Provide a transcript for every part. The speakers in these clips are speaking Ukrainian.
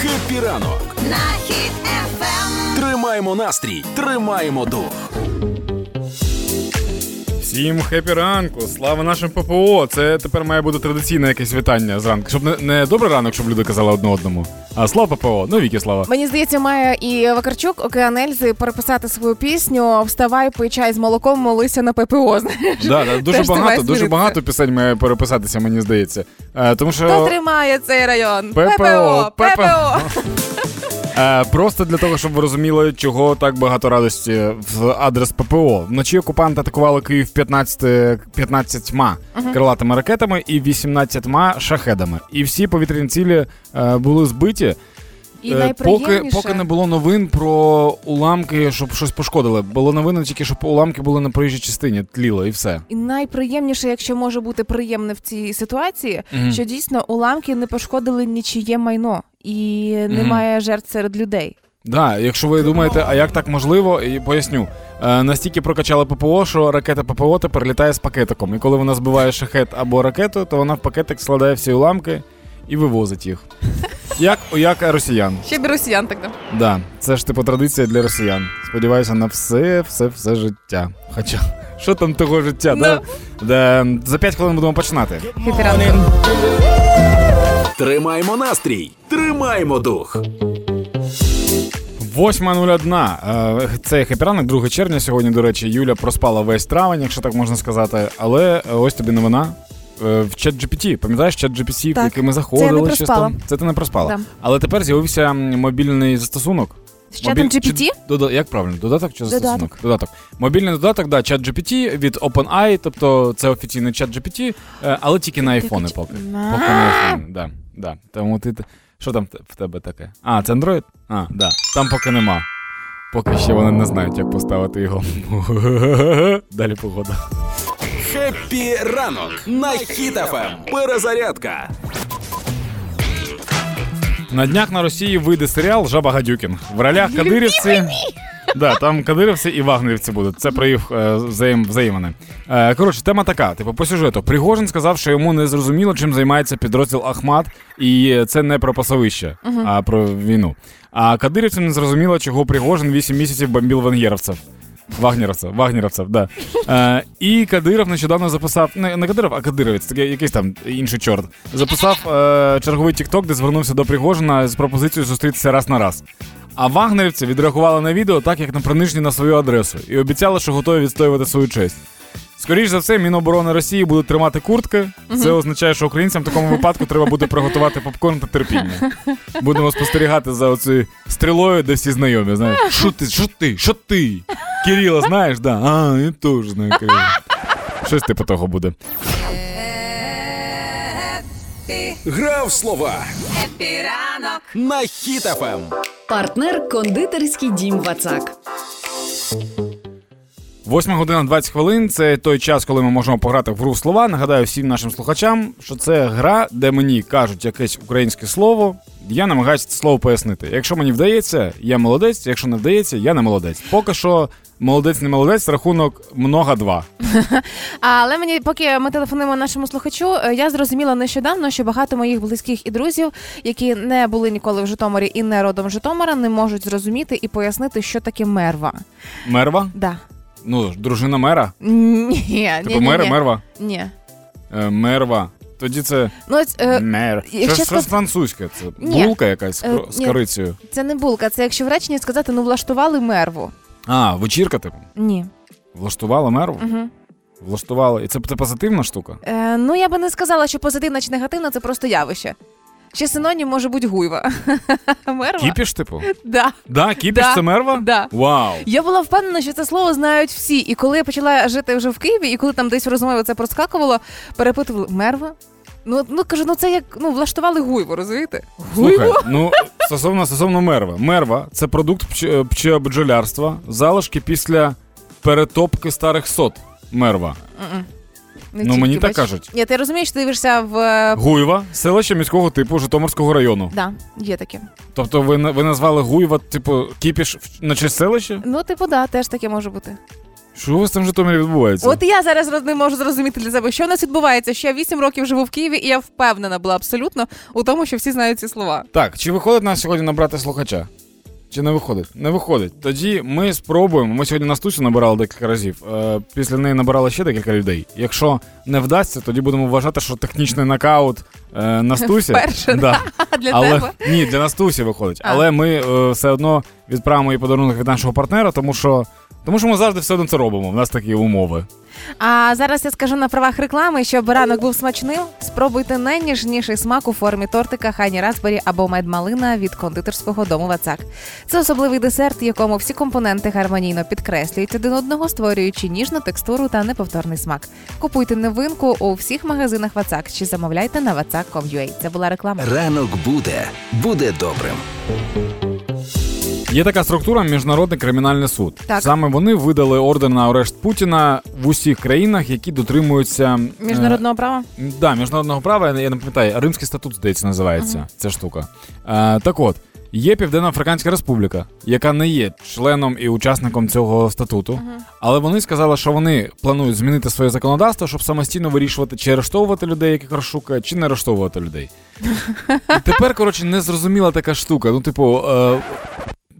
Happy ранок На Хіт FM. Тримаємо настрій, тримаємо дух. Всім Happy ранку, слава нашим ППО. Це тепер має бути традиційне якесь вітання зранку. Щоб не, не добрий ранок, щоб люди казали одне одному, а слава ППО. Ну віки слава. Мені здається, має і Вакарчук Океан Ельзи переписати свою пісню Вставай, пий чай з молоком, молися на ППО. Знаєш? Да, да, дуже Теж багато, дуже багато пісень має переписатися, мені здається. Е, тому що Хто тримає цей район? ППО, ППО, ППО. Е, просто для того, щоб ви розуміли, чого так багато радості в адрес ППО. Вночі окупанти атакували Київ 15, 15 крилатими ракетами і 18 шахедами. І всі повітряні цілі е, були збиті. І Е, поки, поки не було новин про уламки, щоб щось пошкодили. Було новини тільки, щоб уламки були на проїжджій частині, тліло і все. І найприємніше, якщо може бути приємне в цій ситуації, Мгм. що дійсно уламки не пошкодили нічиє майно і немає жертв серед людей. Да, якщо ви думаєте, а як так можливо, і поясню. Е, настільки прокачали ППО, що ракета ППО тепер літає з пакетиком. І коли вона збиває шахет або ракету, то вона в пакетик складає всі уламки і вивозить їх. Як, як росіян. Ще б і росіян так. да. Да, це ж типу традиція для росіян. Сподіваюся на все, все, все життя. Хоча, що там того життя? Да? Да, за 5 хвилин будемо починати. Тримаємо настрій, тримаємо дух. 8.01. Е, Це хепіранок, 2 червня. Сьогодні, до речі, Юля проспала весь травень, якщо так можна сказати. Але е, ось тобі новина. Е, В чат GPT, пам'ятаєш чат GPT, в який ми це заходили? проспала. там? Це ти не проспала. Да. Але тепер з'явився мобільний застосунок. З чатом Мобіль- GPT? чи- дода- Як правильно? Додаток чи Додаток. застосунок? Додаток. Мобільний додаток, да, чат GPT від OpenAI, тобто це офіційний чат GPT, е, але тільки на айфони поки. Поки на айфони, да, да. Тому ти. Що там в тебе таке? А, це Android? А, да. Там поки нема. Поки ще вони не знають, як поставити його. Далі погода. Happy ранок на Хіт FM. Перезарядка. На днях на Росії вийде серіал Жаба Гадюкін. В ролях кадирівці. Да, там кадирівці і вагнерівці будуть. Це про їх е, взаєм, взаємини. Е, коротше, тема така: типу, по сюжету. Пригожин сказав, що йому не зрозуміло, чим займається підрозділ Ахмат, і це не про пасовище, а про війну. А кадирівцям не зрозуміло, чого Пригожин 8 місяців бомбив венгерівців. Вагнеровців, Вагнеровцев, да. Е, і Кадиров нещодавно записав, не, не Кадиров, а Кадировець, такий якийсь там інший чорт. Записав е, черговий тікток, де звернувся до Пригожина з пропозицією зустрітися раз на раз. А вагнерівці відреагували на відео так, як на принижні на свою адресу, і обіцяли, що готові відстоювати свою честь. Скоріше за все, Міноборони Росії будуть тримати куртки. Це означає, що українцям в такому випадку треба буде приготувати попкорн та терпіння. Будемо спостерігати за оцією стрілою, де всі знайомі. Знаєш, що ти, що ти, що ти? Кирила, знаєш, да? А, я теж знаю Кирила. Щось типу того буде. Гра в слова Happy ранок. на Хіт FM. Партнер кондитерський дім Вацак. 8 година 20 хвилин це той час, коли ми можемо пограти в гру слова. Нагадаю всім нашим слухачам, що це гра, де мені кажуть якесь українське слово. Я намагаюся це слово пояснити. Якщо мені вдається, я молодець. Якщо не вдається, я не молодець. Поки що молодець не молодець, рахунок много два. Але мені, поки ми телефонуємо нашому слухачу, е, я зрозуміла нещодавно, що багато моїх близьких і друзів, які не були ніколи в Житомирі і не родом Житомира, не можуть зрозуміти і пояснити, що таке мерва. Мерва? Да. Ну, дружина мера. Ні, Типу ні, мера, ні. мерва. Ні. Е, мерва. Тоді це Ну, ось, е, мер. якщо Щось, сказ- французьке. Це Ні. булка якась з Е, кро- з ні. корицею. це не булка, це якщо в реченні сказати, ну влаштували мерву. А, вечірка, типу. Ні. Влаштувала мерву? Угу. Влаштувала. І це, це позитивна штука? Е, ну, я би не сказала, що позитивна чи негативна це просто явище. Ще синонім може бути гуйва. Мерва? Кіпіш, типу? Да. Да, кіпіш Да. це мерва? Да. Вау. Я була впевнена, що це слово знають всі. І коли я почала жити вже в Києві, і коли там десь в розмові це проскакувало, перепитували мерва. Ну, ну кажу, ну це як ну влаштували гуйву, розумієте? Слухай, ну стосовно стосовно мерва. Мерва це продукт пч- пчеобджолярства, залишки після перетопки старих сот. Мерва. М-м. Не Ну, тільки, мені так бач. кажуть. Ні, ти розумієш, ти дивишся в. е, Гуйва селище міського типу Житомирського району. Да, є таке. Тобто ви, ви назвали Гуйва, типу, кіпіш на честь селища? Ну, типу, да, теж таке може бути. Що у вас там в Житомирі відбувається? От я зараз не можу зрозуміти для себе, що в нас відбувається. Що я 8 років живу в Києві, і я впевнена була абсолютно у тому, що всі знають ці слова. Так, чи виходить нас сьогодні набрати слухача? Чи не виходить? Не виходить. Тоді ми спробуємо. Ми сьогодні Настусю набирали декілька разів. Е, після неї набирали ще декілька людей. Якщо не вдасться, тоді будемо вважати, що технічний нокаут е, Настусі. Вперше, да. Для Але тебе? ні, для Настусі виходить. А. Але ми е, все одно відправимо їй подарунок від нашого партнера, тому що. Тому що ми завжди все одно це робимо. У нас такі умови. А зараз я скажу на правах реклами, щоб ранок був смачним. Спробуйте найніжніший смак у формі тортика Хані Распбері або медмалина від кондитерського дому Вацак. Це особливий десерт, якому всі компоненти гармонійно підкреслюють один одного, створюючи ніжну текстуру та неповторний смак. Купуйте новинку у всіх магазинах Вацак чи замовляйте на vatsak.com.ua. Це була реклама. Ранок буде, буде добрим. Є така структура Міжнародний кримінальний суд. Так. Саме вони видали ордер на арешт Путіна в усіх країнах, які дотримуються е, Міжнародного права. Да, міжнародного права, я не пам'ятаю, Римський статут, здається, називається ця штука. Е, так от, є Південно-Африканська Республіка, яка не є членом і учасником цього статуту, але вони сказали, що вони планують змінити своє законодавство, щоб самостійно вирішувати, чи арештовувати людей, яких розшукає, чи не арештовувати людей. І тепер, коротше, незрозуміла така штука. Ну, типу, е,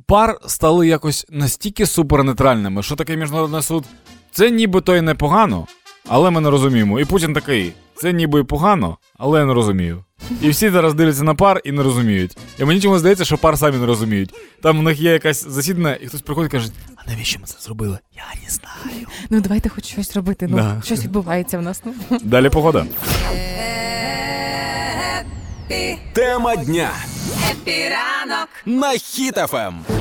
пар стали якось настільки супернейтральними, що таке міжнародний суд. Це нібито і непогано, але ми не розуміємо. І Путін такий: це ніби і погано, але я не розумію. І всі зараз дивляться на ПАР і не розуміють. І мені чомусь здається, що ПАР самі не розуміють. Там у них є якась засідання, і хтось приходить і каже: А навіщо ми це зробили? Я не знаю. Ну давайте хоч щось робити. Ну Да. щось відбувається в нас. Ну Далі погода. Happy, Тема дня Happy ранок. на. Хіт-ФМ.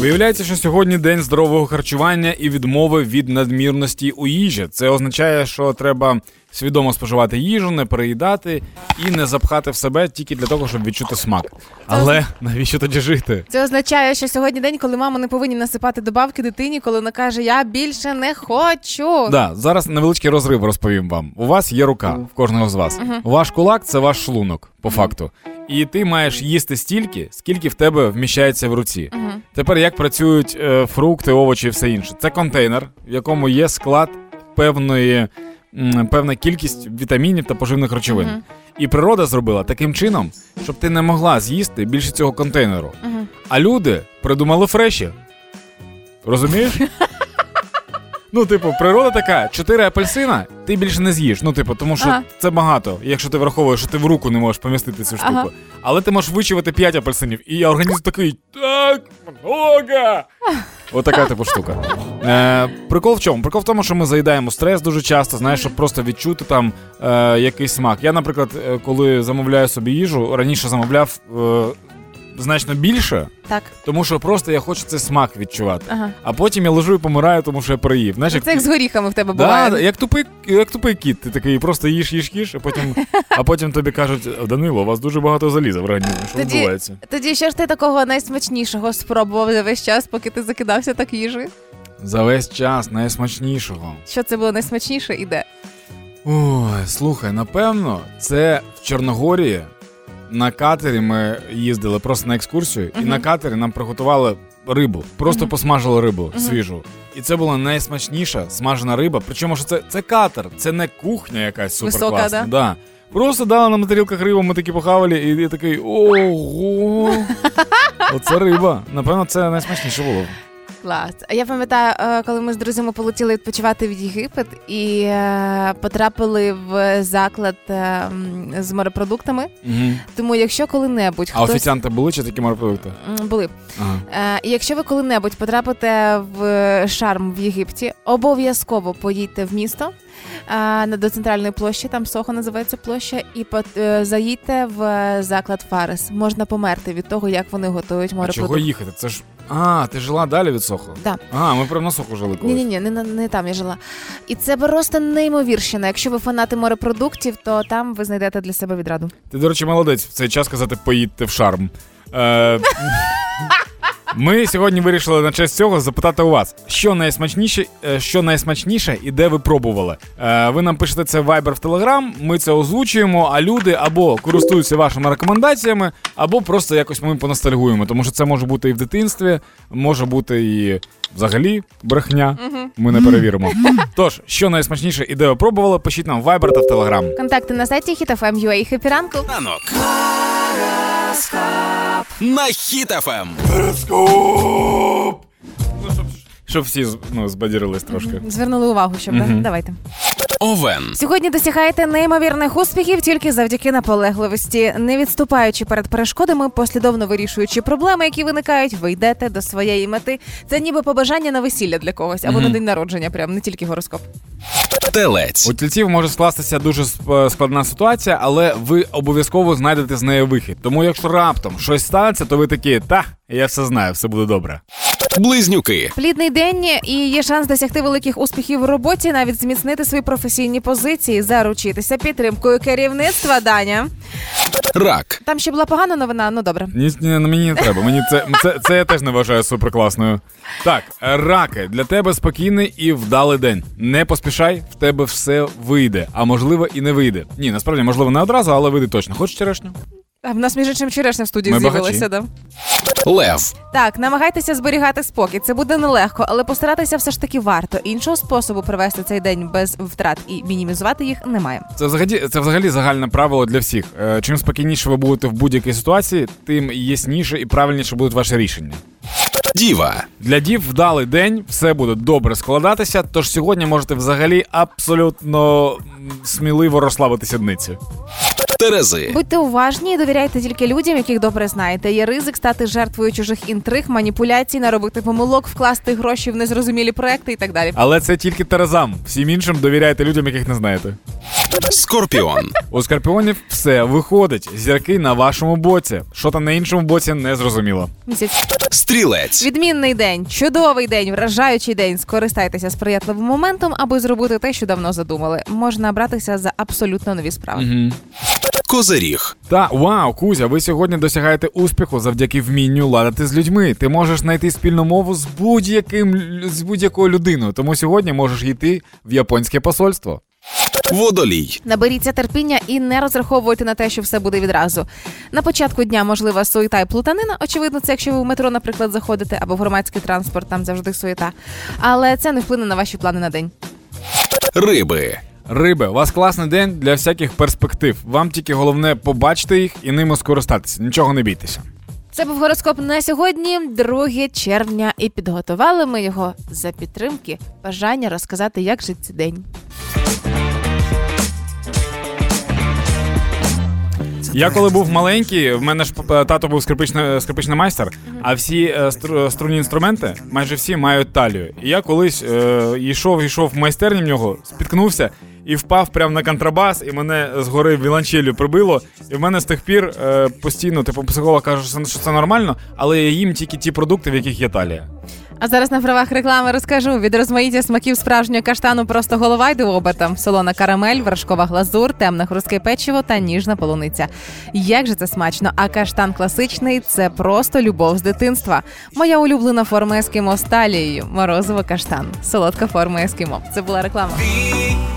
Виявляється, що сьогодні день здорового харчування і відмови від надмірності у їжі. Це означає, що треба свідомо споживати їжу, не переїдати і не запхати в себе тільки для того, щоб відчути смак. Але навіщо тоді жити? Це означає, що сьогодні день, коли мама не повинні насипати добавки дитині, коли вона каже: Я більше не хочу. Да, зараз невеличкий розрив розповім вам. У вас є рука в кожного з вас. Ваш кулак це ваш шлунок, по факту. І ти маєш їсти стільки, скільки в тебе вміщається в руці. Тепер як працюють е, фрукти, овочі і все інше? Це контейнер, в якому є склад певної. м, Певна кількість вітамінів та поживних речовин. І природа зробила таким чином, щоб ти не могла з'їсти більше цього контейнеру. А люди придумали фреші. Розумієш? Ну, типу, природа така, чотири апельсина, ти більше не з'їш. Ну, типу, тому що Ага. це багато, якщо ти враховуєш, що ти в руку не можеш помістити цю штуку. Ага. Але ти можеш вичавити 5 апельсинів, і організм такий так, много. Отака типу штука. Е, прикол в чому? Прикол в тому, що ми заїдаємо стрес дуже часто, знаєш, щоб просто відчути там е, якийсь смак. Я, наприклад, е, коли замовляю собі їжу, раніше замовляв е, значно більше, Так. тому що просто я хочу цей смак відчувати. Ага. А потім я лежу і помираю, тому що я переїв. Знаєш, як, Це як з горіхами в тебе буває. да, як, тупий, як тупий кіт, ти такий просто їш, їш, їш, а потім, а потім тобі кажуть, Данило, у вас дуже багато заліза в організмі. Що Тоді- відбувається? Тоді що ж ти такого найсмачнішого спробував за весь час, поки ти закидався так їжею? За весь час найсмачнішого. Що це було найсмачніше і де? Ой, слухай, напевно, це в Чорногорії. На катері ми їздили просто на екскурсію, і на катері нам приготували рибу. Просто Мгм. посмажили рибу Мгм. свіжу. І це була найсмачніша смажена риба. Причому що це, це катер, це не кухня якась суперкласна. да? Да. Просто дали нам на тарілках рибу, ми такі похавали, і я такий ого. Оце риба. Напевно, це найсмачніше було. Клас. Я пам'ятаю, е, коли ми з друзями полетіли відпочивати в Єгипет і е, потрапили в заклад е, з морепродуктами. Угу. Тому, якщо коли-небудь А офіціанти були чи такі морепродукти? Були. Ага. І якщо ви коли-небудь потрапите в шарм в Єгипті, обов'язково поїдьте в місто до центральної площі, там Сохо називається площа, і е, заїдьте в заклад Фарес. Можна померти від того, як вони готують А чого їхати? Це ж. А, ти жила далі від Сохо? Да. А, ми прямо на Сохо жили Ні, колись. ні, ні, не, не там я жила. І це просто неймовірщина. Якщо ви фанати морепродуктів, то там ви знайдете для себе відраду. Ти, до речі, молодець в цей час казати поїдьте в шарм. Е, Ми сьогодні вирішили на честь цього запитати у вас, що найсмачніше, е, що найсмачніше і де ви пробували. Е, Ви нам пишете це в Viber в Telegram, ми це озвучуємо, а люди або користуються вашими рекомендаціями, або просто якось ми поностальгуємо. Тому що це може бути і в дитинстві, може бути і взагалі брехня. Ми не перевіримо. Тож, що найсмачніше і де ви пробували, пишіть нам в Viber та в Telegram. Контакти на сайті HitFM.ua. Happy ранку. Ранок. На Хіт-ФМ. Щоб всі ну, збадірились трошки. Звернули увагу, щоб да? давайте. Овен. Сьогодні досягаєте неймовірних успіхів тільки завдяки наполегливості. Не відступаючи перед перешкодами, послідовно вирішуючи проблеми, які виникають, ви йдете до своєї мети. Це ніби побажання на весілля для когось або на день народження, прям не тільки гороскоп. Телець. У тільців може скластися дуже складна ситуація, але ви обов'язково знайдете з неї вихід. Тому якщо раптом щось станеться, то ви такі, та я все знаю, все буде добре. Близнюки. Плідний день і є шанс досягти великих успіхів в роботі, навіть зміцнити свої професійні позиції, заручитися підтримкою керівництва. Даня Рак. там ще була погана новина. Ну добре. Ні, ні, мені не треба. Мені це, це, це я теж не вважаю суперкласною. Так, раки, для тебе спокійний і вдалий день. Не поспішай, в тебе все вийде, а можливо і не вийде. Ні, насправді, можливо, не одразу, але вийде точно. Хочеш черешню? А в нас між іншим черешня в студії Ми з'явилася. Да? Лев. Так, намагайтеся зберігати спокій. Це буде нелегко, але постаратися все ж таки варто. Іншого способу провести цей день без втрат і мінімізувати їх немає. Це взагалі, це взагалі загальне правило для всіх. Е, Чим спокійніше ви будете в будь-якій ситуації, тим ясніше і правильніше будуть ваші рішення. Діва. Для дів вдалий день, все буде добре складатися. Тож сьогодні можете взагалі абсолютно сміливо розслабити сідниці. Терези. Будьте уважні і довіряйте тільки людям, яких добре знаєте. Є ризик стати жертвою чужих інтриг, маніпуляцій, наробити помилок, вкласти гроші в незрозумілі проекти і так далі. Але це тільки терезам. Всім іншим довіряйте людям, яких не знаєте. Скорпіон. У скорпіонів все виходить. Зірки на вашому боці. Що там на іншому боці, не зрозуміло. Місяць. Стрілець. Відмінний день, чудовий день, вражаючий день. Скористайтеся сприятливим моментом, аби зробити те, що давно задумали. Можна братися за абсолютно нові справи. Козиріг. Та вау, Кузя, ви сьогодні досягаєте успіху завдяки вмінню ладити з людьми. Ти можеш знайти спільну мову з будь-яким з будь-якою людиною. Тому сьогодні можеш йти в японське посольство. Водолій. Наберіться терпіння і не розраховуйте на те, що все буде відразу. На початку дня можлива суєта і плутанина. Очевидно, це якщо ви в метро, наприклад, заходите або в громадський транспорт, там завжди суєта. Але це не вплине на ваші плани на день. Риби. Риби, у вас класний день для всяких перспектив. Вам тільки головне побачити їх і ними скористатися. Нічого не бійтеся. Це був гороскоп на сьогодні, 2 червня, і підготували ми його за підтримки бажання розказати, як жить цей день. Я коли був маленький, в мене ж е, тато був скрипичний, скрипичний майстер, а всі е, стру- струнні інструменти, майже всі мають талію. І я колись е, йшов, йшов в майстерні в нього, спіткнувся і впав прямо на контрабас, і мене згори віланчелю прибило. І в мене з тих пір е, постійно, типу, психолог каже, що це, нормально, але я їм тільки ті продукти, в яких є талія. А зараз на правах реклами розкажу від розмаїття смаків справжнього каштану просто голова йде обертом. Солона карамель, вершкова глазур, темне хрустке печиво та ніжна полуниця. Як же це смачно! А каштан класичний це просто любов з дитинства. Моя улюблена форма ескімо з талією. Каштан. Солодка форма ескімо. Це була реклама.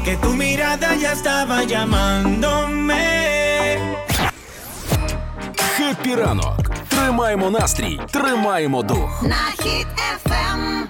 Que tu mirada ya estaba llamándome. Happy ранок. Тримаємо настрій, тримаємо дух. На Хіт FM.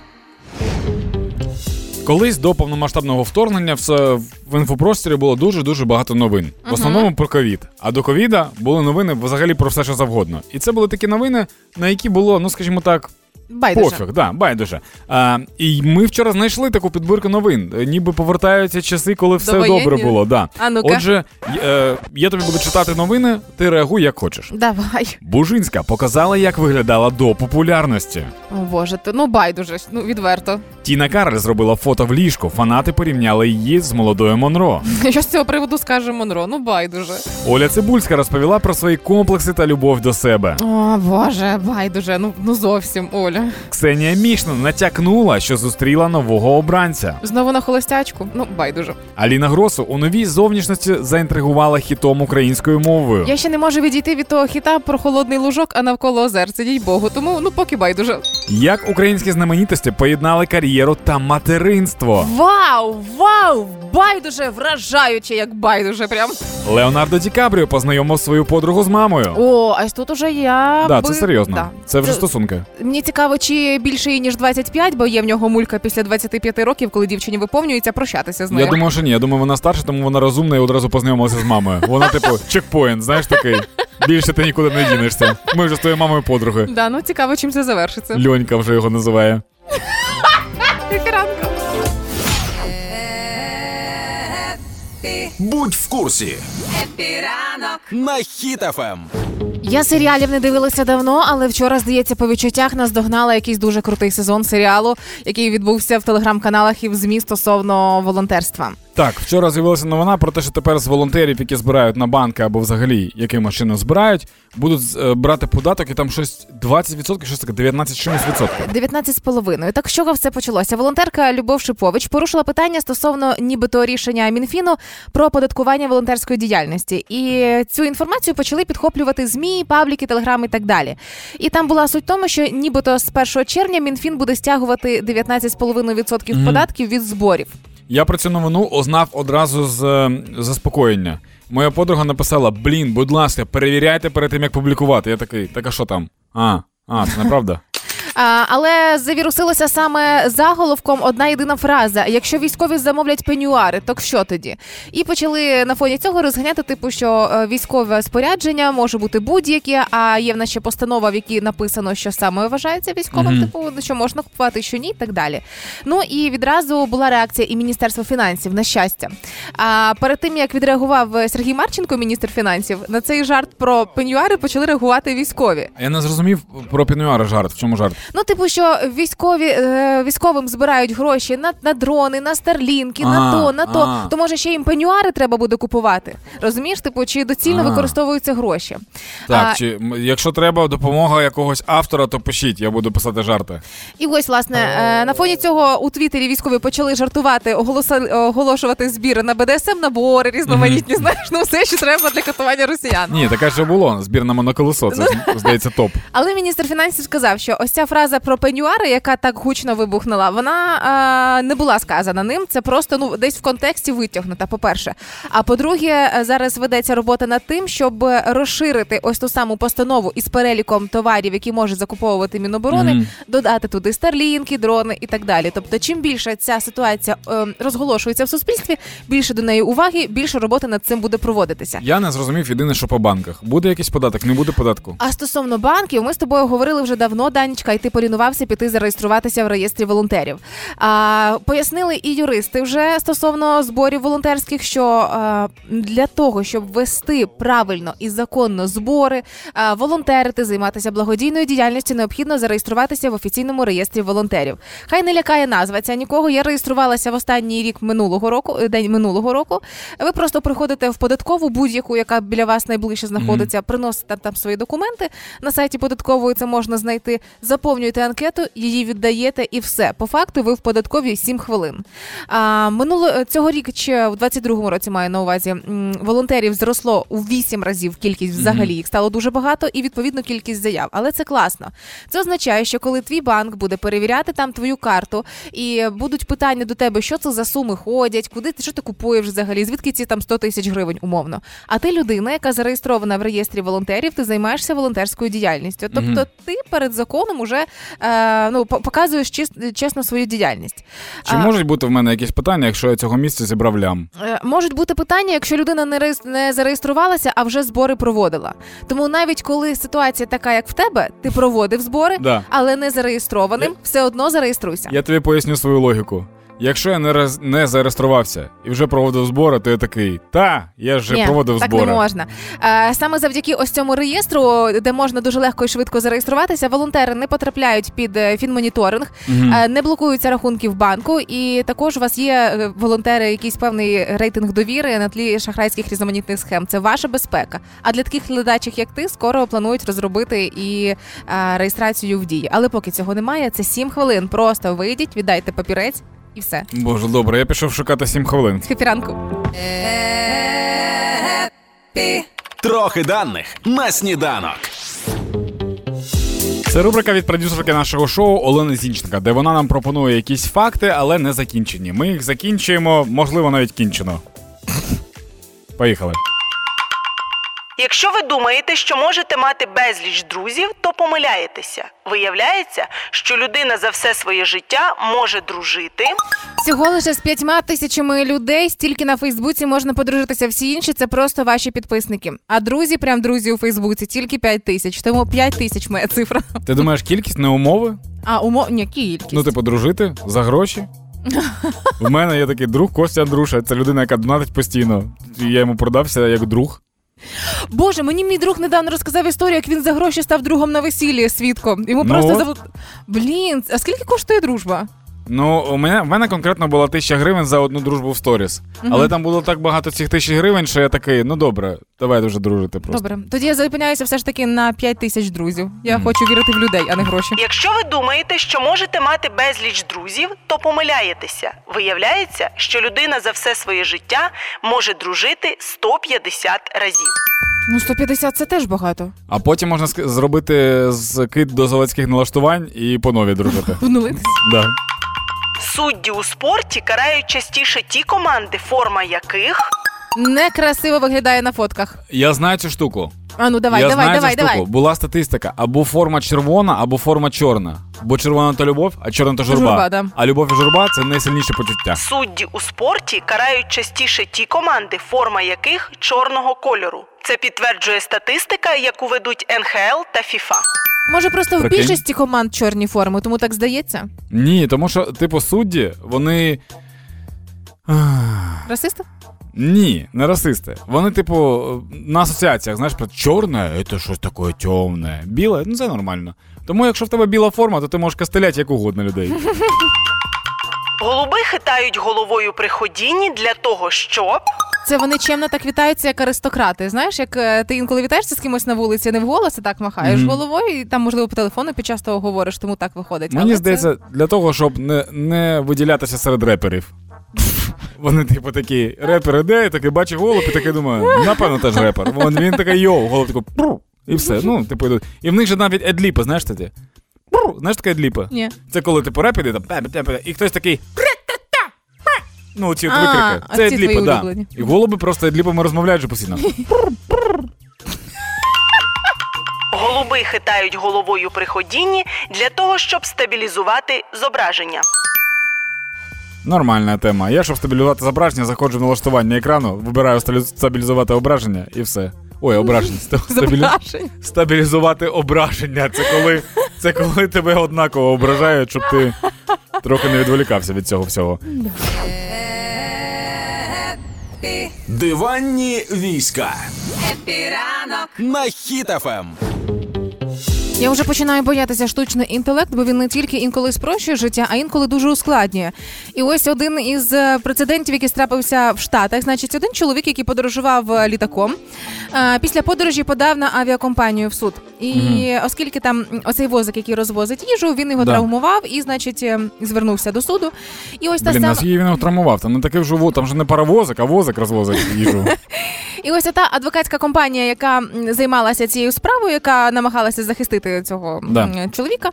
Колись до повномасштабного вторгнення все в інфопросторі було дуже дуже багато новин. В основному про ковід. А до ковіда були новини взагалі про все, що завгодно. І це були такі новини, на які було, ну скажімо так, Байдуже. пофіг, да, байдуже. А, і ми вчора знайшли таку підбірку новин. Е, Ніби повертаються часи, коли все Довоєнні? добре було. Да. А ну-ка. Отже, е, я тобі буду читати новини, ти реагуй як хочеш. Давай. Бужинська показала, як виглядала до популярності. О боже, то ну байдуже, ну відверто. Тіна Кароль зробила фото в ліжку. Фанати порівняли її з молодою Монро. Що з цього приводу скаже Монро? Ну байдуже. Оля Цибульська розповіла про свої комплекси та любов до себе. О боже, байдуже. Ну ну зовсім Олю. Доля. Ксенія Мішна натякнула, що зустріла нового обранця. Знову на холостячку. Ну, байдуже. Аліна Гросу у новій зовнішності заінтригувала хітом українською мовою. Я ще не можу відійти від того хіта про холодний лужок, а навколо озер. Це їй Богу. Тому ну поки байдуже. Як українські знаменитості поєднали кар'єру та материнство. Вау! Вау! Байдуже, вражаюче, як байдуже. Прям. Леонардо Ді Капріо познайомив свою подругу з мамою. О, ось тут уже я. Да, би... це серйозно. Да. Це вже Це- стосунки. Мені цікаво, чи більше їй, ніж 25, бо є в нього мулька після 25 років, коли дівчині виповнюється, прощатися з нею. Я думаю, що ні. Я думаю, вона старша, тому вона розумна і одразу познайомилася з мамою. Вона, типу, чекпоінт, знаєш такий. Більше ти нікуди не дінешся. Ми вже з твоєю мамою подруги. Да, ну цікаво, чим це завершиться. Льонька вже його називає. Happy ранок. Будь в курсі Happy ранок. на Хіт FM. Я серіалів не дивилася давно, але вчора, здається, по відчуттях наздогнала якийсь дуже крутий сезон серіалу, який відбувся в телеграм-каналах і в ЗМІ стосовно волонтерства. Так, вчора з'явилася новина про те, що тепер з волонтерів, які збирають на банки або взагалі якимось чином збирають, будуть е, брати податок і там щось 20%, щось таке, 19 чимось відсотків. 19 з половиною. Так з чого все почалося? Волонтерка Любов Шипович порушила питання стосовно нібито рішення Мінфіну про оподаткування волонтерської діяльності. І цю інформацію почали підхоплювати змі, пабліки, телеграми і так далі. І там була суть в тому, що нібито з 1 червня Мінфін буде стягувати 19,5% Мгм. податків від зборів. Я про цю новину ознав одразу з е, заспокоєння. Моя подруга написала: Блін, будь ласка, перевіряйте перед тим, як публікувати. Я такий, так а що там? А, а, це неправда. Але завірусилося саме заголовком одна єдина фраза: якщо військові замовлять пенюари, то що тоді? І почали на фоні цього розганяти, типу, що е, військове спорядження може бути будь-яке, а є в нас ще постанова, в якій написано, що саме вважається військовим, Мгм. типу, що можна купувати, що ні, і так далі. Ну і відразу була реакція і Міністерства фінансів на щастя. А перед тим як відреагував е, Сергій Марченко, міністр фінансів, на цей жарт про пенюари почали реагувати військові. Я не зрозумів про пенюари жарт. В чому жарт? Ну, типу, що військові е, військовим збирають гроші на, на дрони, на старлінки, на А, то, на то. а. То може ще їм пенюари треба буде купувати. Розумієш, типу, чи доцільно А. використовуються гроші? Так, А, чи м, якщо треба допомога якогось автора, то пишіть, я буду писати жарти. І ось, власне, е, на фоні цього у Твіттері військові почали жартувати, оголоса- оголошувати збіри на БДСМ набори, різноманітні, знаєш, ну все, що треба для катування росіян. Ні, таке ж було. Збір на моноколесо. Це здається топ. Але міністр фінансів сказав, що ось ця фраза про пенюари, яка так гучно вибухнула, вона а, не була сказана ним. Це просто ну десь в контексті витягнута. По-перше, а по-друге, е, зараз ведеться робота над тим, щоб розширити ось ту саму постанову із переліком товарів, які може закуповувати Міноборони, Мгм. додати туди старлінки, дрони і так далі. Тобто, чим більше ця ситуація е, розголошується в суспільстві, більше до неї уваги, більше роботи над цим буде проводитися. Я не зрозумів єдине, що по банках. Буде якийсь податок, не буде податку. А стосовно банків, ми з тобою говорили вже давно, Данечка, і ти полінувався піти зареєструватися в реєстрі волонтерів. А, пояснили і юристи вже стосовно зборів волонтерських, що а, для того, щоб вести правильно і законно збори, а, волонтерити, займатися благодійною діяльністю, необхідно зареєструватися в офіційному реєстрі волонтерів. Хай не лякає назва ця нікого. Я реєструвалася в останній рік минулого року, е, день минулого року. Ви просто приходите в податкову будь-яку, яка біля вас найближче знаходиться, приносите там свої документи. На сайті податкової це можна знайти. Заповнюєте анкету, її віддаєте, і все. По факту ви в податковій 7 хвилин. А минуло цього рік чи в 22-му році маю на увазі волонтерів зросло у 8 разів кількість взагалі. Їх стало дуже багато, і відповідно кількість заяв. Але це класно. Це означає, що коли твій банк буде перевіряти там твою карту, і будуть питання до тебе, що це за суми ходять, куди ти що ти купуєш взагалі, звідки ці там 100 тисяч гривень умовно. А ти людина, яка зареєстрована в реєстрі волонтерів, ти займаєшся волонтерською діяльністю. Тобто ти перед законом уже е, ну показуєш чис- чесно свою діяльність. Чи А, можуть бути в мене якісь питання, якщо я цього місця зібрав лям? Е, Можуть бути питання, якщо людина не реєс- не зареєструвалася, а вже збори проводила. Тому навіть коли ситуація така, як в тебе, ти проводив збори, Да. але не зареєстрованим, все одно зареєструйся. Я тобі поясню свою логіку. Якщо я не роз... не зареєструвався і вже проводив збори, то я такий, та, я вже Ні, проводив так збори. не можна. Е, саме завдяки ось цьому реєстру, де можна дуже легко і швидко зареєструватися, волонтери не потрапляють під е, фінмоніторинг, Мгм. е, не блокуються рахунки в банку, і також у вас є е, волонтери, якийсь певний рейтинг довіри на тлі шахрайських різноманітних схем. Це ваша безпека. А для таких глядачих, як ти, скоро планують розробити і е, реєстрацію в дії. Але поки цього немає, це 7 хвилин. Просто вийдіть, віддайте папірець і все. Боже, добре, я пішов шукати 7 хвилин. Хепіранку. Трохи даних на сніданок. Це рубрика від продюсерки нашого шоу Олени Зінченка, де вона нам пропонує якісь факти, але не закінчені. Ми їх закінчуємо, можливо, навіть кінчено. Поїхали. Якщо ви думаєте, що можете мати безліч друзів, то помиляєтеся. Виявляється, що людина за все своє життя може дружити, Всього лише з п'ятьма тисячами людей стільки на Фейсбуці можна подружитися. Всі інші це просто ваші підписники. А друзі, прям друзі у Фейсбуці, тільки п'ять тисяч. Тому п'ять тисяч моя цифра. Ти думаєш, кількість не умови? А умов ні, кількість. Ну, типу, дружити за гроші? В мене є такий друг Костя Андруша. Це людина, яка донатить постійно. Я йому продався як друг. Боже, мені мій друг недавно розказав історію, як він за гроші став другом на весіллі свідком. Йому Ну просто зав... Блін, а скільки коштує дружба? Ну, у мене, в мене конкретно була тисяча гривень за одну дружбу в сторіс. Але там було так багато цих тисяч гривень, що я такий, ну добре, давай дуже дружити просто. Добре, тоді я зупиняюся все ж таки на п'ять тисяч друзів. Я хочу вірити в людей, а не гроші. Якщо ви думаєте, що можете мати безліч друзів, то помиляєтеся. Виявляється, що людина за все своє життя може дружити 150 разів. Ну 150 це теж багато. А потім можна ск- зробити скид до заводських налаштувань і по нові дружити. Внулитись. Да. Судді у спорті карають частіше ті команди, форма яких Некрасиво виглядає на фотках. Я знаю цю штуку. А ну давай, я давай, знаю давай, цю штуку. давай. Була статистика: або форма червона, або форма чорна. Бо червона то любов, а чорна то журба. Журба, да. А любов і журба це найсильніші почуття. судді у спорті карають частіше ті команди, форма яких чорного кольору. Це підтверджує статистика, яку ведуть НХЛ та ФІФА. Може, просто в Прикинь. більшості команд чорні форми, тому так здається. Ні, тому що, типу, судді, вони. Расисти? Ні, не расисти. Вони, типу, на асоціаціях, знаєш, про чорне це щось таке темне. Біле, ну це нормально. Тому, якщо в тебе біла форма, то ти можеш кастеляти як угодно людей. Голуби хитають головою при ходінні для того, щоб Це вони чемно так вітаються, як аристократи. Знаєш, як е, ти інколи вітаєшся з кимось на вулиці, не вголос, а так махаєш Мгм. головою, і там, можливо, по телефону під час того говориш, тому так виходить. Мені Але це- здається, для того, щоб не, не виділятися серед реперів. Вони, типу, такі, репер іде, і такий бачить голуб, і такий думає, напевно, теж репер. Вон він такий йоу, голуб такий, «Пру», і все. Ну, типу, йдуть. І в них же навіть едліпи, знаєш тоді? «Пру». Знаєш таке едліпи? Ні. Це коли типу реп іде, там, і хтось такий. Ну, ці от А, викрики. а Це ці едліпи, твої да. улюблені. І голуби просто едліпами розмовляють же постійно. голуби хитають головою при ходінні для того, щоб стабілізувати зображення. Нормальна тема. Я, щоб стабілізувати зображення, заходжу в налаштування екрану, вибираю стабілі- стабілізувати ображення і все. Ой, ображення. Ста- стабілі- Зображень. Стабілізувати ображення. Це коли, це коли тебе однаково ображають, щоб ти трохи не відволікався від цього всього. Диванні війська. Епіранок на Ем. Я вже починаю боятися штучний інтелект, бо він не тільки інколи спрощує життя, а інколи дуже ускладнює. І ось один із е, прецедентів, який трапився в Штатах, значить, один чоловік, який подорожував е, літаком, е, після подорожі подав на авіакомпанію в суд. І оскільки там оцей возик, який розвозить їжу, він його Да. травмував і, значить, звернувся до суду. І ось та Блін, сама нас її він його травмував. Там не такий вже там же не паровозик, а возик розвозить їжу. І ось та адвокатська компанія, яка займалася цією справою, яка намагалася захистити цього Да. чоловіка.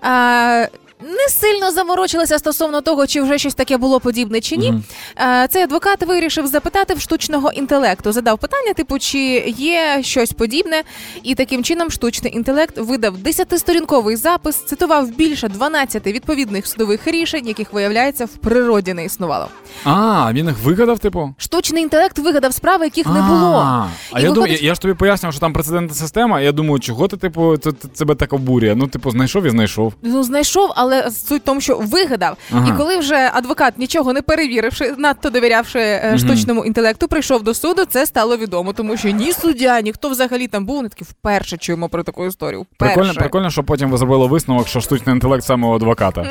А, не сильно заморочилася стосовно того, чи вже щось таке було подібне чи ні. А, Цей адвокат вирішив запитати в штучного інтелекту. Задав питання, типу, чи є щось подібне, і таким чином штучний інтелект видав 10-сторінковий запис, цитував більше 12 відповідних судових рішень, яких виявляється в природі не існувало. А, він їх вигадав, типу? Штучний інтелект вигадав справи, яких не було. А, я, думаю, я, ж тобі пояснював, що там прецедентна система. Я думаю, чого ти, типу, це, це- тебе так обурює? Ну, типу, знайшов і знайшов. Ну, знайшов, але але суть в тому, що вигадав. Ага. І коли вже адвокат нічого не перевіривши, надто довірявши Мгм. штучному інтелекту, прийшов до суду, це стало відомо, тому що ні суддя, ніхто взагалі там був, не таки вперше чуємо про таку історію. Вперше. Прикольно, прикольно, що потім ви зробили висновок, що штучний інтелект саме у адвоката.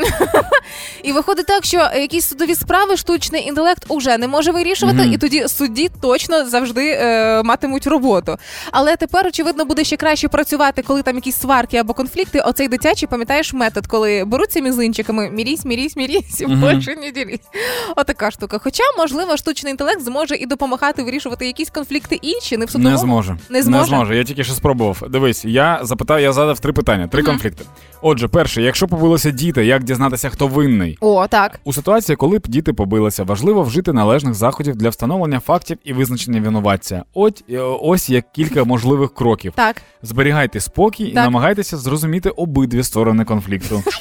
І виходить так, що якісь судові справи штучний інтелект уже не може вирішувати, Мгм. і тоді судді точно завжди е, матимуть роботу. Але тепер, очевидно, буде ще краще працювати, коли там якісь сварки або конфлікти. Оцей дитячий, пам'ятаєш метод, коли беруться мізинчиками, мірісь, мірісь, мірісь, Мгм. більше не ділісь. Отака штука. Хоча, можливо, штучний інтелект зможе і допомагати вирішувати якісь конфлікти інші, не в судовому. Не зможе. Не зможе? Я тільки що спробував. Дивись, я запитав, я задав три питання, три Мгм. конфлікти. Отже, перше, якщо побилися діти, як дізнатися, хто винний? О, так. У ситуації, коли б діти побилися, важливо вжити належних заходів для встановлення фактів і визначення винуватця. От е, ось є кілька можливих кроків. Так. Зберігайте спокій і намагайтеся зрозуміти обидві сторони конфлікту.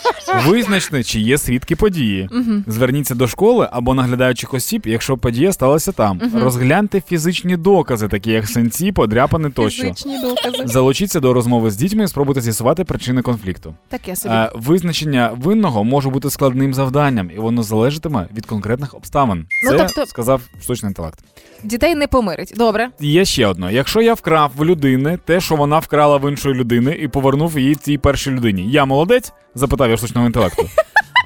Визначте, чи є свідки події. Зверніться до школи або наглядаючих осіб, якщо подія сталася там. Розгляньте фізичні докази, такі як синці, подряпини тощо. Фізичні докази. Залучіться до розмови з дітьми і спробуйте з'ясувати причини конфлікту. Таке собі. Е, визначення винного може бути складним завданням, і воно залежатиме від конкретних обставин. Ну, Це тобто- сказав штучний інтелект. Дітей не помирить. Добре. І Є ще одне: якщо я вкрав в людини те, що вона вкрала в іншої людини, і повернув її цій першій людині, я молодець? запитав я штучного інтелекту.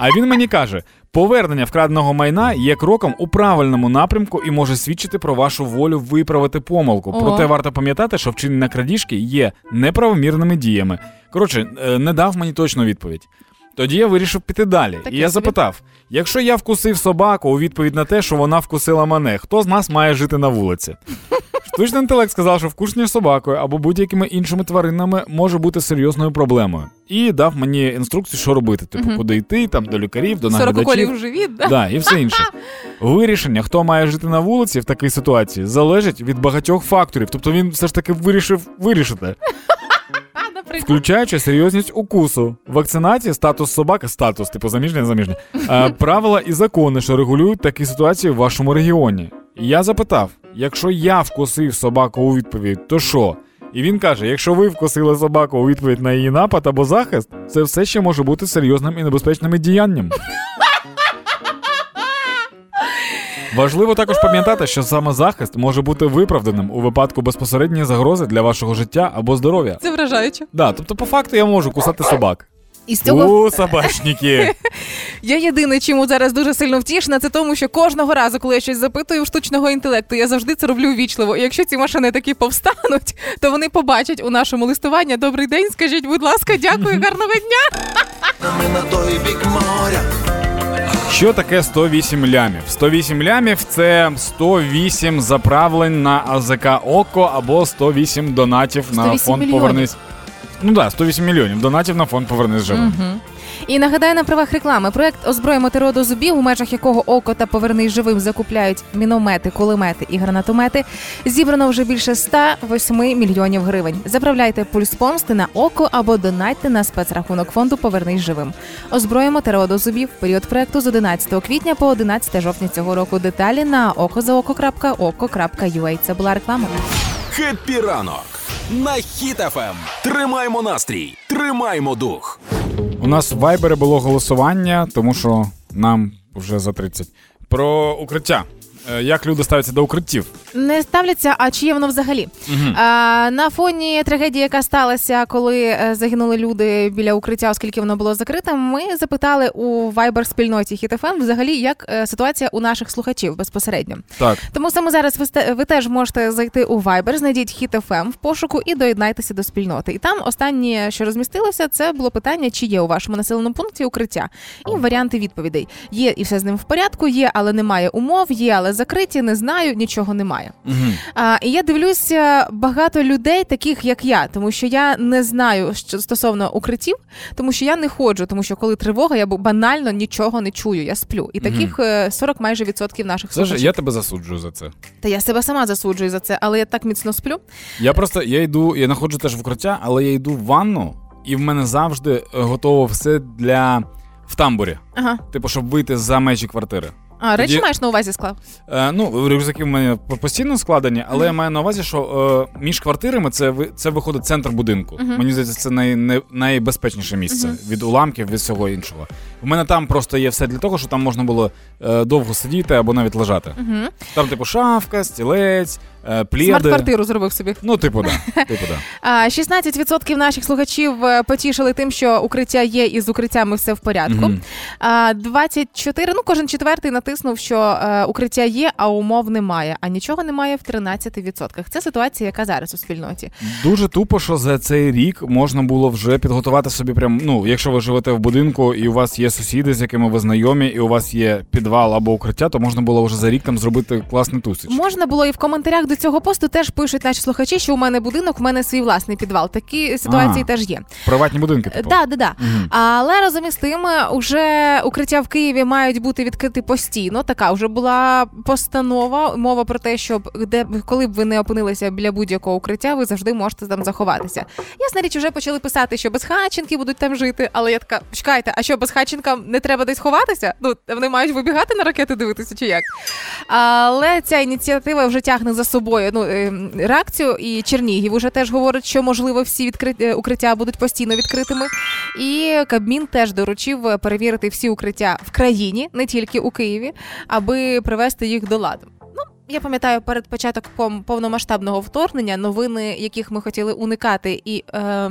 А він мені каже: повернення вкраденого майна є кроком у правильному напрямку і може свідчити про вашу волю виправити помилку. О. Проте варто пам'ятати, що вчинення крадіжки є неправомірними діями. Коротше, е, не дав мені точну відповідь. Тоді я вирішив піти далі. Таке і я запитав: якщо я вкусив собаку у відповідь на те, що вона вкусила мене, хто з нас має жити на вулиці? Штучний інтелект сказав, що вкушення собакою або будь-якими іншими тваринами може бути серйозною проблемою. І дав мені інструкцію, що робити. Типу, Мгм. куди йти, там до лікарів, до 40 наглядачів. в живіт, да? Да, і все інше. Вирішення, хто має жити на вулиці в такій ситуації, залежить від багатьох факторів. Тобто він все ж таки вирішив вирішити. Включаючи серйозність укусу, вакцинації, статус собаки, статус, типу заміжня, заміжня, е, правила і закони, що регулюють такі ситуації в вашому регіоні. І я запитав: якщо я вкусив собаку у відповідь, то що? І він каже: якщо ви вкусили собаку у відповідь на її напад або захист, це все ще може бути серйозним і небезпечним діянням. Важливо також пам'ятати, що саме захист може бути виправданим у випадку безпосередньої загрози для вашого життя або здоров'я. Це вражаюче. Да, тобто, по факту я можу кусати собак. І з цього У, собачники! я єдине, чому зараз дуже сильно втішна, це тому, що кожного разу, коли я щось запитую у штучного інтелекту, я завжди це роблю ввічливо. І якщо ці машини такі повстануть, то вони побачать у нашому листуванні Добрий день, скажіть, будь ласка, дякую, гарного дня. Що таке 108 лямів? 108 лямів це 108 заправлень на АЗК ОКО або 108 донатів на фонд мільйонів. Повернись. Ну так, да, 108 мільйонів донатів на фонд Повернись живим. І нагадаю на правах реклами. Проект Озброїмо ТРО до зубів, у межах якого око та повернись живим закупляють міномети, кулемети і гранатомети. Зібрано вже більше 108 мільйонів гривень. Заправляйте пульс помсти на око або донатьте на спецрахунок фонду Повернись живим. Озброїмо ТРО до зубів. Період проекту з 11 квітня по 11 жовтня цього року. Деталі на okozaoko.oko.ua. Це була реклама. Happy ранок на Хіт ФМ. Тримаймо настрій, тримаймо дух. У нас в Вайбері було голосування, тому що нам вже за 30. Про укриття. Е, Як люди ставляться до укриттів? Не ставляться, а чи є воно взагалі? А, на фоні трагедії, яка сталася, коли е, загинули люди біля укриття, оскільки воно було закрите, ми запитали у Viber спільноті HitFM взагалі, як е, ситуація у наших слухачів безпосередньо. Так. Тому саме зараз ви, ви теж можете зайти у Viber, знайдіть HitFM в пошуку і доєднайтеся до спільноти. І там останнє, що розмістилося, це було питання, чи є у вашому населеному пункті укриття, і варіанти відповідей. Є і все з ним в порядку, є, але немає умов, є, але закриті, не знаю, нічого немає. Угу. А, і я дивлюся багато людей, таких як я, тому що я не знаю що стосовно укриттів, тому що я не ходжу, тому що коли тривога, я банально нічого не чую. Я сплю. І таких е, 40 майже відсотків наших ж я тебе засуджую за це. Та я себе сама засуджую за це, але я так міцно сплю. Я просто я йду, я знаходжу теж в укриття, але я йду в ванну, і в мене завжди е, готово все для в тамбурі. Ага. Типу, щоб вийти за межі квартири. А, речі Тоді- маєш на увазі склав? Е, ну, рюкзаки в мене постійно складені, але я маю на увазі, що е, між квартирами це це виходить центр будинку. Мені здається, це най, най, найбезпечніше місце від уламків, від всього іншого. У мене там просто є все для того, щоб там можна було е, довго сидіти або навіть лежати. Там, типу, шафка, стілець, е. Смарт-квартиру зробив собі. Ну, типу, да. Типу, да. 16% наших слухачів е, потішили тим, що укриття є, і з укриттями все в порядку. А, 24, ну кожен четвертий натиснув, що е, укриття є, а умов немає. А нічого немає в 13%. Це ситуація, яка зараз у спільноті. Дуже тупо, що за цей рік можна було вже підготувати собі прям. Ну, якщо ви живете в будинку і у вас є сусіди, з якими ви знайомі, і у вас є підвал або укриття, то можна було вже за рік там зробити класний тусич. Можна було і в коментарях до цього посту теж пишуть наші слухачі, що у мене будинок, у мене свій власний підвал. Такі ситуації А. теж є. Приватні будинки, типу. Да, да, да. Мгм. Але разом із тим, уже укриття в Києві мають бути відкриті постійно. Така вже була постанова. Мова про те, щоб де коли б ви не опинилися біля будь-якого укриття, ви завжди можете там заховатися. Ясна річ, вже почали писати, що безхатченки будуть там жити. Але я така, чекайте, а що безхатченкам не треба десь ховатися? Ну вони мають вибігати на ракети дивитися, чи як? Але ця ініціатива вже тягне за собою ну, е, реакцію. І Чернігів уже теж говорить, що можливо всі відкриті е, укриття будуть постійно відкритими. І Кабмін теж доручив е, перевірити всі укриття в країні, не тільки у Києві, аби привести їх до ладу. Ну, я пам'ятаю, перед початок пом- повномасштабного вторгнення новини, яких ми хотіли уникати і е,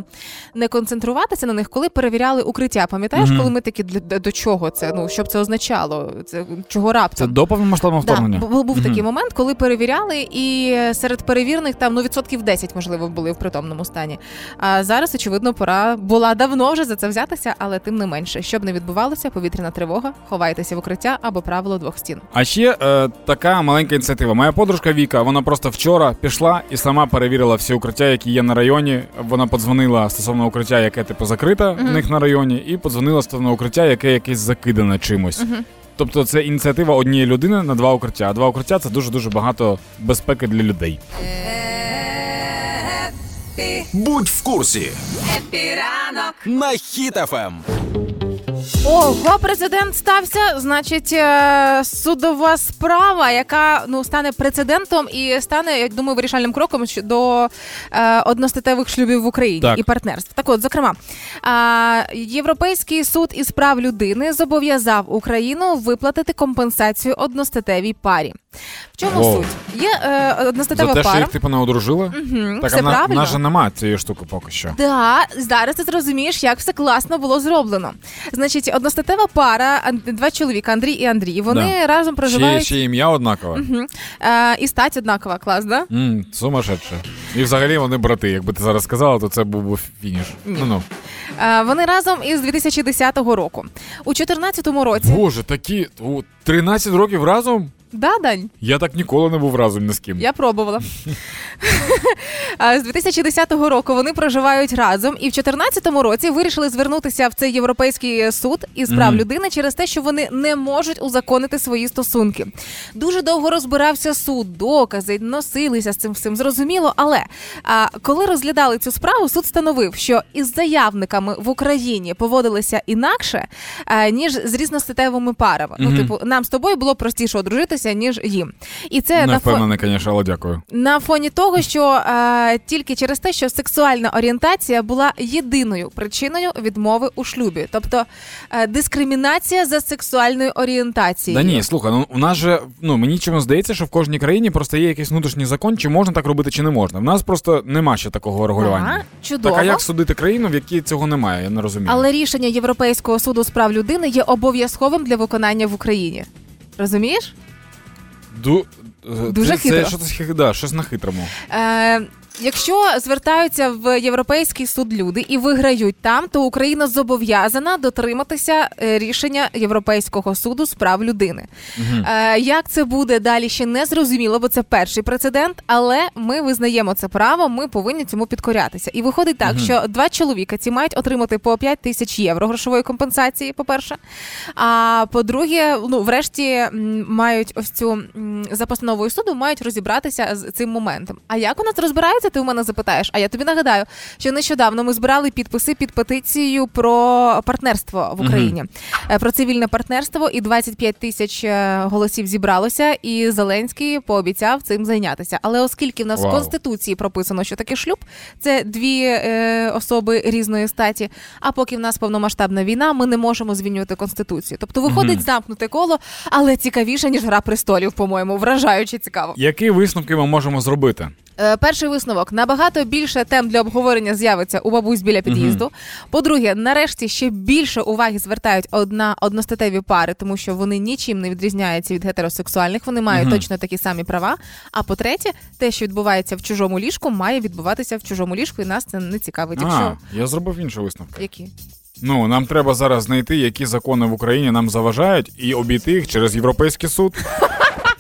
не концентруватися на них, коли перевіряли укриття. Пам'ятаєш, Мгм. коли ми такі для до чого це? Ну що б це означало? Це чого Це раптом? до повномасштабного вторгнення. Да, бу- був Мгм. такий момент, коли перевіряли, і серед перевірених там ну відсотків 10, можливо, були в притомному стані. А зараз, очевидно, пора була давно вже за це взятися, але тим не менше, щоб не відбувалося, повітряна тривога, ховайтеся в укриття або правило двох стін. А ще е, така маленька ініціатива. Моя подружка Віка, вона просто вчора пішла і сама перевірила всі укриття, які є на районі. Вона подзвонила стосовно укриття, яке типу закрите в них на районі, і подзвонила стосовно укриття, яке якесь закидане чимось. Тобто це ініціатива однієї людини на два укриття. А два укриття це дуже дуже багато безпеки для людей. Будь в курсі Епіранок. на Ем. Ого, президент стався. Значить, е, судова справа, яка ну стане прецедентом і стане, я думаю, вирішальним кроком до е, одностатевих шлюбів в Україні Так. і партнерств. Так, от, зокрема, е, Європейський суд із прав людини зобов'язав Україну виплатити компенсацію одностатевій парі. В чому Воу. суть? Є е, За одностатева те, що пара. їх типу не одружили. Мгм, Так, все а на- правильно. нас же немає цієї штуки поки що. Да, зараз ти зрозумієш, як все класно було зроблено. Значить, одностатева пара, ан- два чоловіка, Андрій і Андрій. Вони разом Ще, проживають. ще ім'я однакове. Мгм. Е, і стать однакова, клас, да? М, сумасшедше. І взагалі вони брати. Якби ти зараз сказала, то це був би фініш. Ну ну. Е, вони разом із 2010 року. У 2014 році. Боже, такі у 13 років разом? Да, Дань? Я так ніколи не був разом ні з ким. Я пробувала. З 2010 року вони проживають разом, і в 2014 році вирішили звернутися в цей європейський суд із прав Мгм. людини через те, що вони не можуть узаконити свої стосунки. Дуже довго розбирався суд, докази носилися з цим всім. Зрозуміло, але а, коли розглядали цю справу, суд встановив, що із заявниками в Україні поводилися інакше, а, ніж з різностатевими парами. Ну, Мгм. типу, нам з тобою було простіше одружитися, ніж їм. І це Не впевнений, звісно, але дякую. На фоні того, що е, тільки через те, що сексуальна орієнтація була єдиною причиною відмови у шлюбі, тобто е, дискримінація за сексуальною орієнтацією. Да ні, слухай, ну у нас же ну мені чомусь здається, що в кожній країні просто є якийсь внутрішній закон, чи можна так робити, чи не можна. В нас просто нема ще такого регулювання. Ага, чудово. Так а як судити країну, в якій цього немає? Я не розумію. Але рішення Європейського суду з прав людини є обов'язковим для виконання в Україні. Розумієш? Ду... е, Дуже це, хитро. Це щось, да, щось на хитрому. Е, якщо звертаються в Європейський суд люди і виграють там, то Україна зобов'язана дотриматися е, рішення Європейського суду з прав людини. Е, як це буде далі, ще не зрозуміло, бо це перший прецедент, але ми визнаємо це право, ми повинні цьому підкорятися. І виходить так, що два чоловіка ці мають отримати по 5 тисяч євро грошової компенсації, по-перше. А по-друге, ну врешті мають ось цю за постановою суду мають розібратися з цим моментом. А як у нас розбираються відбувається, ти у мене запитаєш. А я тобі нагадаю, що нещодавно ми збирали підписи під петицію про партнерство в Україні, Е, про цивільне партнерство, і 25 тисяч е, голосів зібралося, і Зеленський пообіцяв цим зайнятися. Але оскільки в нас Вау. в конституції прописано, що таке шлюб, це дві е, особи різної статі. А поки в нас повномасштабна війна, ми не можемо змінювати конституцію. Тобто виходить замкнуте коло, але цікавіше ніж гра престолів, по-моєму, вражаюче цікаво. Які висновки ми можемо зробити? Е, Перший висновок набагато більше тем для обговорення з'явиться у бабусь біля під'їзду. По-друге, нарешті ще більше уваги звертають одна одностатеві пари, тому що вони нічим не відрізняються від гетеросексуальних. Вони мають точно такі самі права. А по-третє, те, що відбувається в чужому ліжку, має відбуватися в чужому ліжку, і нас це не цікавить. Якщо А, я зробив іншу висновку. які Ну, нам треба зараз знайти, які закони в Україні нам заважають, і обійти їх через Європейський суд.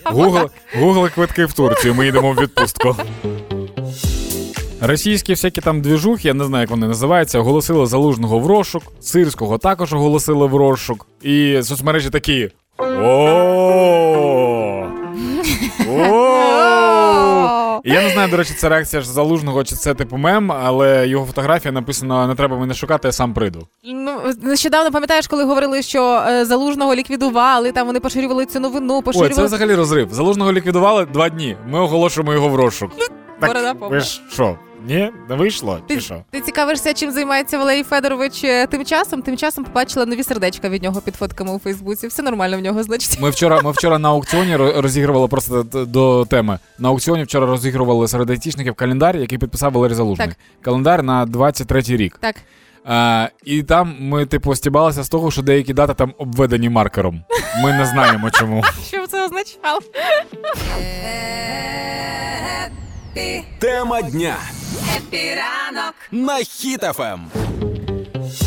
Google квитки в Турцію, ми йдемо в відпустку. Російські всякі там двіжухи, я не знаю, як вони називаються, оголосили залужного в розшук, сирського також оголосили в розшук. І соцмережі такі. О! О! Я не знаю, до речі, це реакція ж залужного, чи це типу мем, але його фотографія написано: не треба мене шукати, я сам прийду. ну нещодавно пам'ятаєш, коли говорили, що е, залужного ліквідували, там вони поширювали цю новину, Ой, поширювали це взагалі розрив. Залужного ліквідували два дні. Ми оголошуємо його в розшук. Борода Так, повна. ви ж що? Ні, не вийшло? Чи Ти, що? ти цікавишся, чим займається Валерій Федорович е, тим часом? Тим часом побачила нові сердечка від нього під фотками у Фейсбуці. Все нормально в нього, значить. Ми вчора, ми вчора на аукціоні розігрували просто до теми. На аукціоні вчора розігрували серед айтішників календар, який підписав Валерій Залужний. Так. Календар на 23-й рік. Так. А, і там ми, типу, стібалися з того, що деякі дати там обведені маркером. Ми не знаємо чому. Що це означало? Тема дня Happy ранок. на Хіт FM.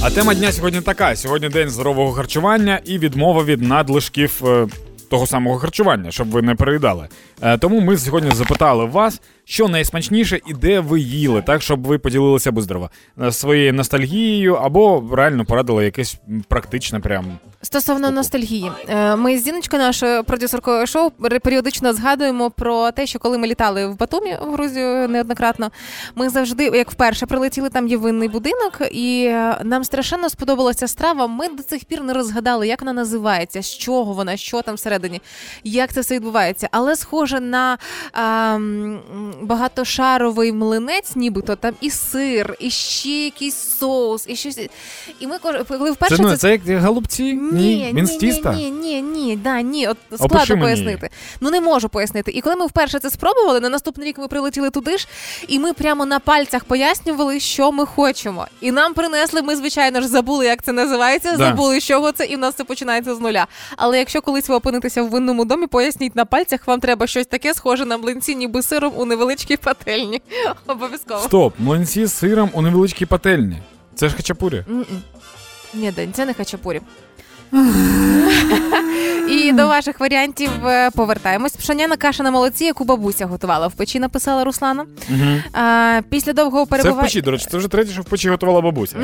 А тема дня сьогодні така: сьогодні день здорового харчування і відмова від надлишків е, того самого харчування, щоб ви не переїдали. Е, тому ми сьогодні запитали вас, що найсмачніше і де ви їли, так щоб ви поділилися бистро е, своєю ностальгією або реально порадили якесь практичне прям. Стосовно ностальгії, Е, ми з Зіночкою, нашою продюсеркою шоу, періодично згадуємо про те, що коли ми літали в Батумі в Грузію неоднократно, ми завжди, як вперше прилетіли, там є винний будинок, і нам страшенно сподобалася страва. Ми до цих пір не розгадали, як вона називається, з чого вона, що там всередині, як це все відбувається. Але схоже на а, багатошаровий млинець, нібито там і сир, і ще якийсь соус, і щось. І ми коли вперше Це, ну, це як голубці? ні, Він з тіста? Ні, ні, ні, да, ні. От складно пояснити. Ну не можу пояснити. І коли ми вперше це спробували, на наступний рік ми прилетіли туди ж, і ми прямо на пальцях пояснювали, що ми хочемо. І нам принесли. Ми, звичайно ж, забули, як це називається, Да. забули, з чого це, і в нас це починається з нуля. Але якщо колись ви опинитеся в винному домі, поясніть на пальцях, вам треба щось таке схоже на млинці, ніби сиром у невеличкій пательні. Обов'язково. Стоп, млинці з сиром у невеличкій пательні. Це ж хачапурі. Ні, День, це не хачапурі. І до ваших варіантів е, повертаємось. Пшоняна каша на молоці, яку бабуся готувала в печі, написала Руслана. А, після довгого Це в печі, до речі, це вже третє, що в печі готувала бабуся.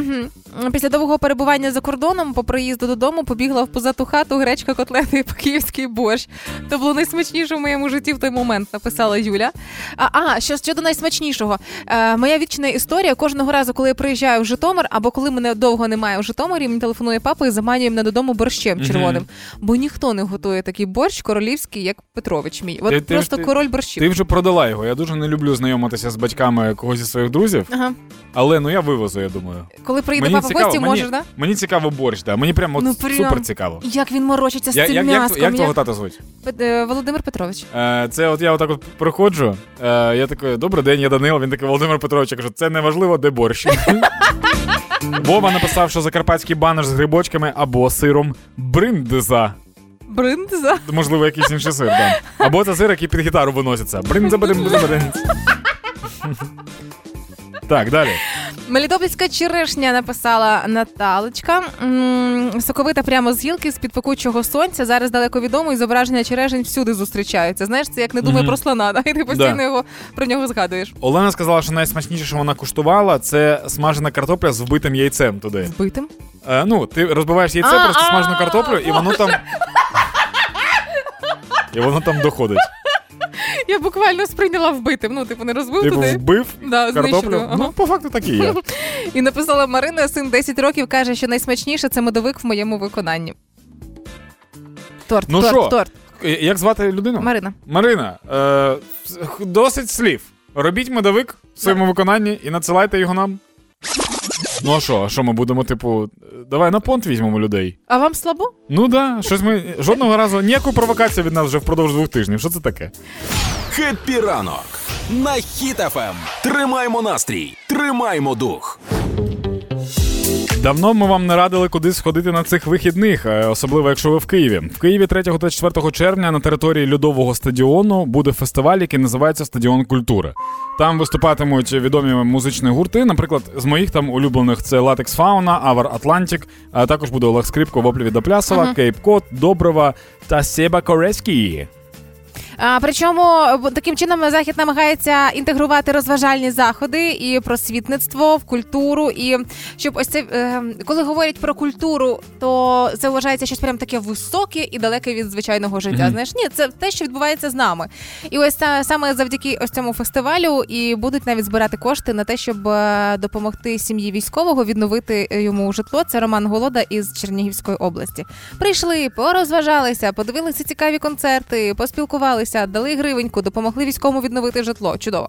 Після довгого перебування за кордоном по приїзду додому побігла в позату хату гречка, котлети і по-київський борщ. То було найсмачніше в моєму житті в той момент, написала Юля. А, а що щодо найсмачнішого, е, моя вічна історія кожного разу, коли я приїжджаю в Житомир, або коли мене довго немає в Житомирі, мені телефонує папа і заманює мене додому борщем червоним. Бо ніхто не готує такий борщ королівський, як Петрович мій. От Ти- ти ж- просто ти- король борщів. Ти вже продала його. Я дуже не люблю знайомитися з батьками когось зі своїх друзів, Ага. але ну я вивезу, я думаю. Коли приїде папа в гості, мені, можеш, да? мені цікаво борщ, да. Мені прямо от Ну, прям. супер цікаво. Як він морочиться з Я, цим як, як, м'яском. як твого тата звуть? Е, Володимир Петрович. Е, це от я отак от приходжу. Е, я такий, добрий день, я Данило. Він такий Володимир Петрович. Я кажу, це не важливо, де борщ. Вова написав, що закарпатський банер з грибочками або сиром бриндза. Бриндза. Можливо, якийсь інший сир, да. Або це сир, який під гітару виноситься. Бриндза, бриндза, бриндза. Так, далі. Мелітопольська черешня написала Наталочка. М, Соковита прямо з гілки з під пекучого сонця. Зараз далеко відомо, і зображення черешень всюди зустрічаються. Знаєш, це як не думає Мгм. про слона, да? і ти постійно Да. його про нього згадуєш. Олена сказала, що найсмачніше, що вона куштувала, це смажена картопля з вбитим яйцем туди. Вбитим. Е, ну, ти розбиваєш яйце, А, просто а, смажену картоплю, і воно там. І воно там доходить. Я буквально сприйняла вбитим. Ну, типу, не розбив Типу, туди. вбив Да, картоплю. Ага. Ну, по факту так і є. І написала Марина, син 10 років, каже, що найсмачніше це медовик в моєму виконанні. Торт, Ну торт, торт. Е, Як звати людину? Марина. Марина, е, досить слів. Робіть медовик в своєму виконанні і надсилайте його нам. Ну а що, а що ми будемо, типу, давай на понт візьмемо людей. А вам слабо? Ну да, щось ми жодного разу ніяку провокацію від нас вже впродовж двох тижнів. Що це таке? Хеппі ранок на Хіт-ФМ. Тримаймо настрій, тримаймо дух. Давно ми вам не радили кудись сходити на цих вихідних, е, особливо якщо ви в Києві. В Києві 3 та 4 червня на території льодового стадіону буде фестиваль, який називається Стадіон культури. Там виступатимуть відомі музичні гурти. Наприклад, з моїх там улюблених це Латекс Фауна, Our Atlantic. А також буде Олег Скрипка, Воплі Відоплясова, Cape Cod, Доброва та Себа Корецький. А, причому таким чином захід намагається інтегрувати розважальні заходи і просвітництво в культуру. І щоб ось це е, коли говорять про культуру, то це вважається щось прям таке високе і далеке від звичайного життя. Мгм. Знаєш, ні, це те, що відбувається з нами. І ось та, саме завдяки ось цьому фестивалю і будуть навіть збирати кошти на те, щоб е, допомогти сім'ї військового відновити е, йому житло. Це Роман Голода із Чернігівської області. Прийшли, порозважалися, подивилися цікаві концерти, поспілкувалися, дали гривеньку, допомогли військовому відновити житло. Чудово.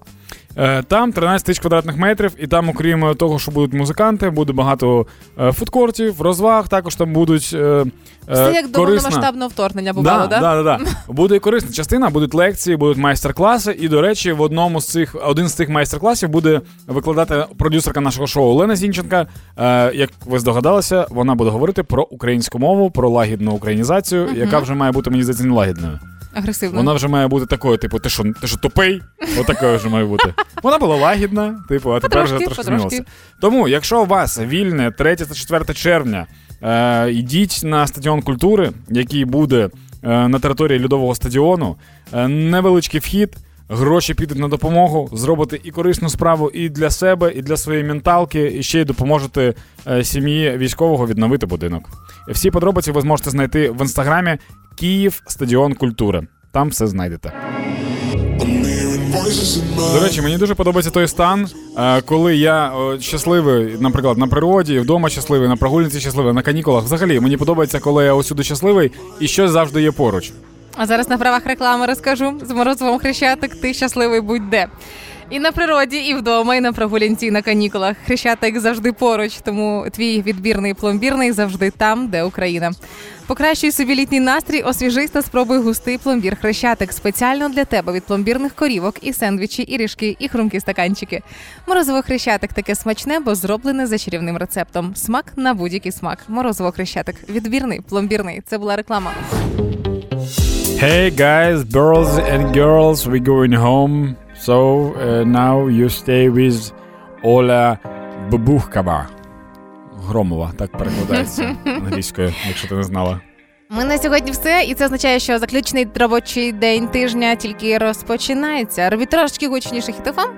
Е, Там 13 тисяч квадратних метрів, і там, окрім того, що будуть музиканти, буде багато е, фудкортів, розваг. Також там будуть е, е, Все як до повномасштабного вторгнення бувало, да, да? да, да, да. Буде і корисна частина, будуть лекції, будуть майстер-класи. І, до речі, в одному з цих один з цих майстер-класів буде викладати продюсерка нашого шоу Олена Зінченка. Е, як ви здогадалися, вона буде говорити про українську мову, про лагідну українізацію, яка вже має бути, мені здається, не лагідною. Агресивно. Вона вже має бути такою, типу, ти що, ти що тупий? Отакою вже має бути. Вона була лагідна, типу, а тепер вже трошки змінилася. Тому, якщо у вас вільне 3 та 4 червня, е, йдіть на стадіон культури, який буде е, на території льодового стадіону. Е, невеличкий вхід. Гроші підуть на допомогу, зробите і корисну справу і для себе, і для своєї менталки, і ще й допоможете е, сім'ї військового відновити будинок. Всі подробиці ви зможете знайти в інстаграмі Київ Стадіон культури. Там все знайдете. До речі, мені дуже подобається той стан, е, коли я щасливий, наприклад, на природі, вдома щасливий, на прогулянці щасливий, на канікулах. Взагалі, мені подобається, коли я усюди щасливий і щось завжди є поруч. А зараз на правах реклами розкажу з морозовим хрещатик. Ти щасливий будь-де. І на природі, і вдома, і на прогулянці, і на канікулах. Хрещатик завжди поруч, тому твій відбірний пломбірний завжди там, де Україна. Покращуй собі літній настрій, освіжись та спробуй густий пломбір хрещатик спеціально для тебе від пломбірних корівок, і сендвічі, і ріжки, і хрумкі стаканчики. Морозиво хрещатик таке смачне, бо зроблене за чарівним рецептом. Смак на будь-який смак. Морозиво хрещатик. Відбірний, пломбірний. Це була реклама. Hey guys, boys and girls, we're going home. So uh, now you stay with Оля Бабухкова. Громова, так перекладається англійською, якщо ти не знала. Ми на сьогодні все, і це означає, що заключний робочий день тижня тільки розпочинається. Робіть трошки гучніше хітофам.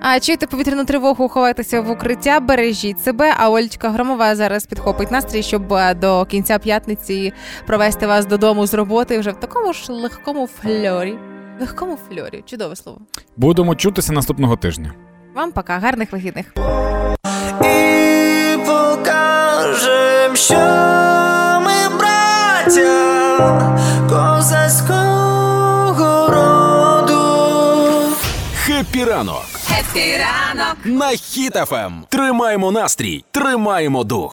А чуєте повітряну тривогу, ховайтеся в укриття, бережіть себе. А Олечка Громова зараз підхопить настрій, щоб е, до кінця п'ятниці провести вас додому з роботи вже в такому ж легкому фльорі. Легкому фльорі, чудове слово. Будемо чутися наступного тижня. Вам пока, гарних вихідних. І покажем, що браття козацького роду. Хеппі ранок Хеппі ранок. на Хіт-ФМ! Тримаємо настрій, тримаємо дух.